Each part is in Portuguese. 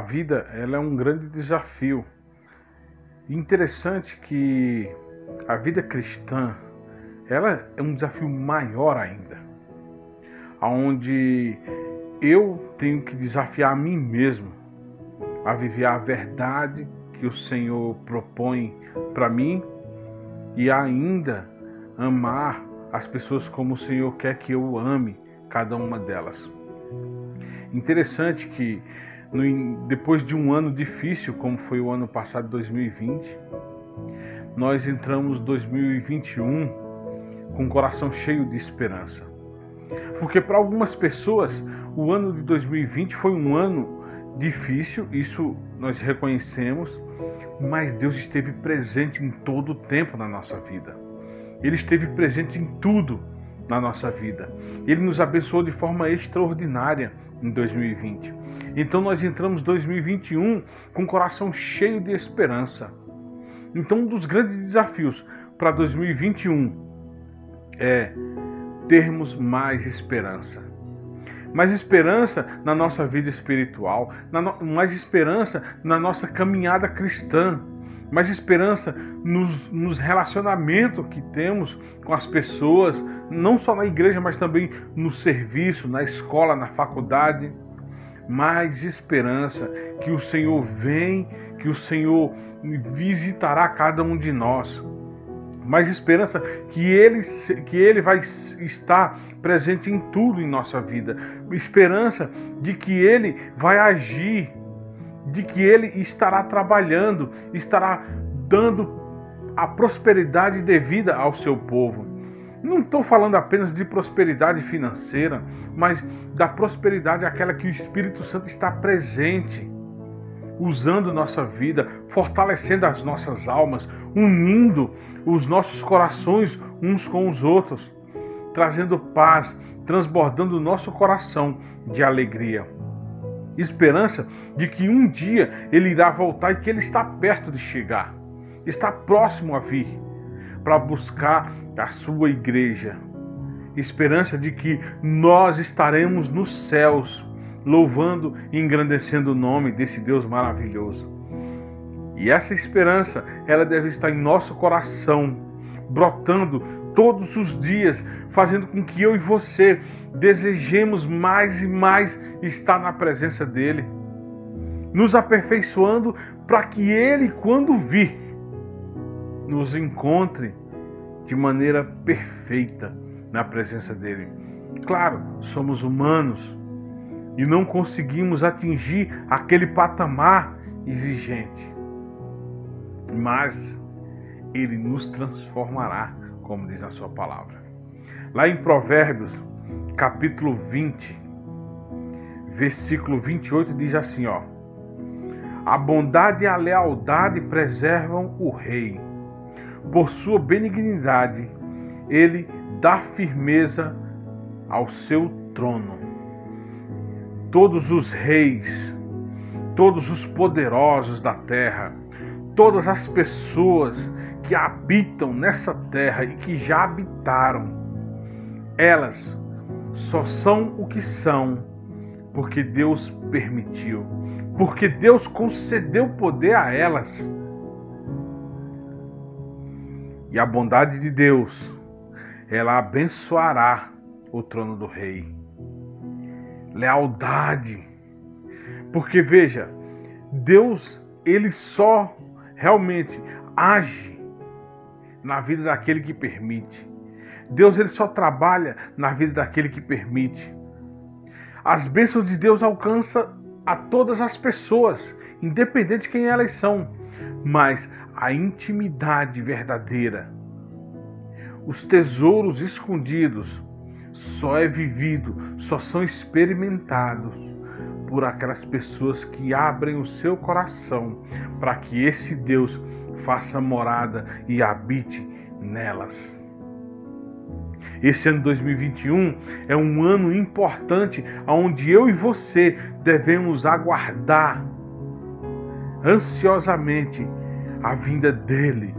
a vida ela é um grande desafio. Interessante que a vida cristã ela é um desafio maior ainda, aonde eu tenho que desafiar a mim mesmo a viver a verdade que o Senhor propõe para mim e ainda amar as pessoas como o Senhor quer que eu ame cada uma delas. Interessante que no, depois de um ano difícil, como foi o ano passado, 2020, nós entramos 2021 com o coração cheio de esperança. Porque para algumas pessoas, o ano de 2020 foi um ano difícil, isso nós reconhecemos, mas Deus esteve presente em todo o tempo na nossa vida. Ele esteve presente em tudo na nossa vida. Ele nos abençoou de forma extraordinária em 2020. Então nós entramos 2021 com o coração cheio de esperança. Então um dos grandes desafios para 2021 é termos mais esperança. Mais esperança na nossa vida espiritual, mais esperança na nossa caminhada cristã, mais esperança nos, nos relacionamentos que temos com as pessoas, não só na igreja, mas também no serviço, na escola, na faculdade. Mais esperança que o Senhor vem, que o Senhor visitará cada um de nós. Mais esperança que ele, que ele vai estar presente em tudo em nossa vida. Esperança de que ele vai agir, de que ele estará trabalhando, estará dando a prosperidade devida ao seu povo. Não estou falando apenas de prosperidade financeira, mas da prosperidade aquela que o Espírito Santo está presente, usando nossa vida, fortalecendo as nossas almas, unindo os nossos corações uns com os outros, trazendo paz, transbordando o nosso coração de alegria. Esperança de que um dia ele irá voltar e que ele está perto de chegar, está próximo a vir para buscar a sua igreja. Esperança de que nós estaremos nos céus, louvando e engrandecendo o nome desse Deus maravilhoso. E essa esperança, ela deve estar em nosso coração, brotando todos os dias, fazendo com que eu e você desejemos mais e mais estar na presença dele, nos aperfeiçoando para que ele, quando vir, nos encontre de maneira perfeita na presença dele. Claro, somos humanos e não conseguimos atingir aquele patamar exigente, mas ele nos transformará, como diz a sua palavra. Lá em Provérbios, capítulo 20, versículo 28 diz assim, ó: A bondade e a lealdade preservam o rei por sua benignidade, ele dá firmeza ao seu trono. Todos os reis, todos os poderosos da terra, todas as pessoas que habitam nessa terra e que já habitaram, elas só são o que são porque Deus permitiu, porque Deus concedeu poder a elas e a bondade de Deus, ela abençoará o trono do rei. Lealdade. Porque veja, Deus, ele só realmente age na vida daquele que permite. Deus ele só trabalha na vida daquele que permite. As bênçãos de Deus alcançam a todas as pessoas, independente de quem elas são. Mas a intimidade verdadeira. Os tesouros escondidos só é vivido, só são experimentados por aquelas pessoas que abrem o seu coração para que esse Deus faça morada e habite nelas. Esse ano 2021 é um ano importante onde eu e você devemos aguardar ansiosamente a vinda dele,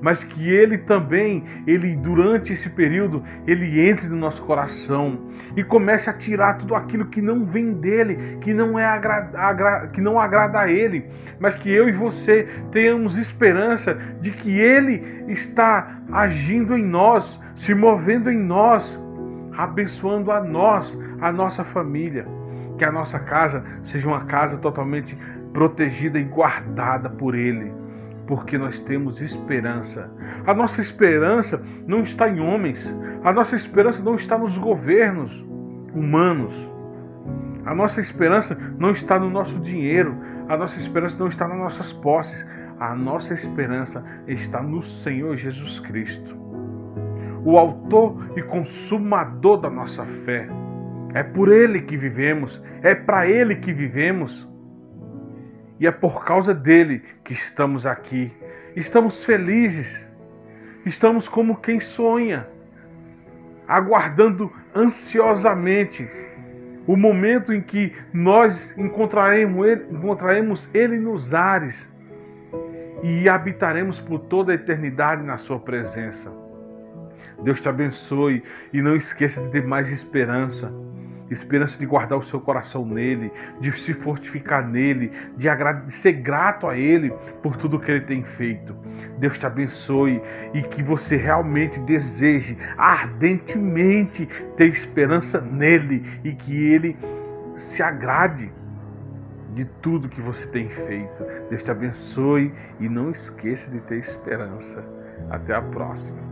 mas que ele também, ele durante esse período, ele entre no nosso coração e comece a tirar tudo aquilo que não vem dele, que não é agra, que não agrada a ele, mas que eu e você tenhamos esperança de que ele está agindo em nós, se movendo em nós, abençoando a nós, a nossa família. Que a nossa casa seja uma casa totalmente protegida e guardada por Ele, porque nós temos esperança. A nossa esperança não está em homens, a nossa esperança não está nos governos humanos. A nossa esperança não está no nosso dinheiro, a nossa esperança não está nas nossas posses, a nossa esperança está no Senhor Jesus Cristo, o Autor e Consumador da nossa fé. É por Ele que vivemos, é para Ele que vivemos. E é por causa dele que estamos aqui. Estamos felizes. Estamos como quem sonha, aguardando ansiosamente o momento em que nós encontraremos ele, encontraremos ele nos ares e habitaremos por toda a eternidade na Sua presença. Deus te abençoe e não esqueça de ter mais esperança. Esperança de guardar o seu coração nele, de se fortificar nele, de, de ser grato a ele por tudo que ele tem feito. Deus te abençoe e que você realmente deseje ardentemente ter esperança nele e que ele se agrade de tudo que você tem feito. Deus te abençoe e não esqueça de ter esperança. Até a próxima.